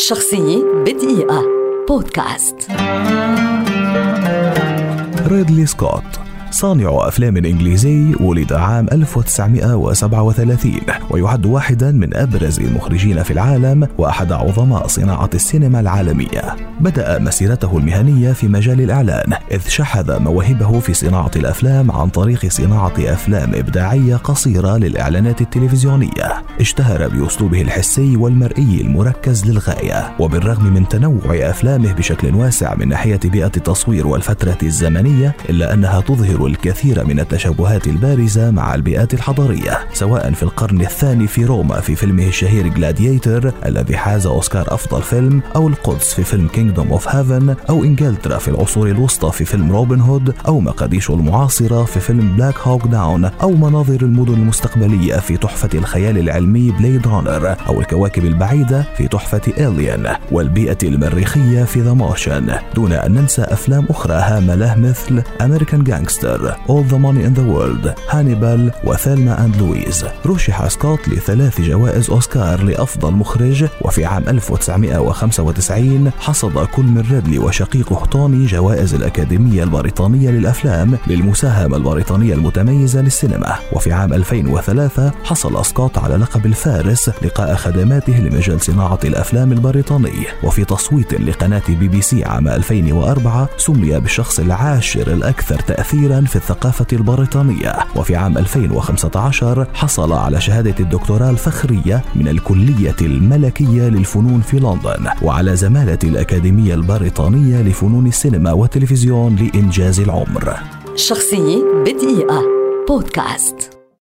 شخصية بدقيقة. بودكاست. ريدلي سكوت. صانع أفلام إنجليزي ولد عام 1937 ويعد واحدا من أبرز المخرجين في العالم وأحد عظماء صناعة السينما العالمية. بدأ مسيرته المهنية في مجال الإعلان إذ شحذ مواهبه في صناعة الأفلام عن طريق صناعة أفلام إبداعية قصيرة للإعلانات التلفزيونية. اشتهر بأسلوبه الحسي والمرئي المركز للغاية وبالرغم من تنوع أفلامه بشكل واسع من ناحية بيئة التصوير والفترة الزمنية إلا أنها تظهر الكثير من التشابهات البارزة مع البيئات الحضارية سواء في القرن الثاني في روما في فيلمه الشهير Gladiator الذي حاز أوسكار أفضل فيلم أو القدس في فيلم Kingdom of Heaven أو إنجلترا في العصور الوسطى في فيلم Robin Hood أو مقاديشو المعاصرة في فيلم Black Hawk Down أو مناظر المدن المستقبلية في تحفة الخيال العلمي Blade Runner أو الكواكب البعيدة في تحفة Alien والبيئة المريخية في The Martian دون أن ننسى أفلام أخرى هامة له مثل American Gangster ماستر All the Money in the World Hannibal و Thelma and Louise رشح سكوت لثلاث جوائز أوسكار لأفضل مخرج وفي عام 1995 حصد كل من ريدلي وشقيقه توني جوائز الأكاديمية البريطانية للأفلام للمساهمة البريطانية المتميزة للسينما. وفي عام 2003 حصل سكوت على لقب الفارس لقاء خدماته لمجال صناعة الأفلام البريطاني. وفي تصويت لقناة بي بي سي عام 2004 سمي بالشخص العاشر الأكثر تأثيرا في الثقافة البريطانية. وفي عام 2015 حصل على شهادة الدكتوراه الفخرية من الكلية الملكية للفنون في لندن وعلى زمالة الأكاديمية البريطانية لفنون السينما والتلفزيون لإنجاز العمر. شخصية بدقيقة. بودكاست.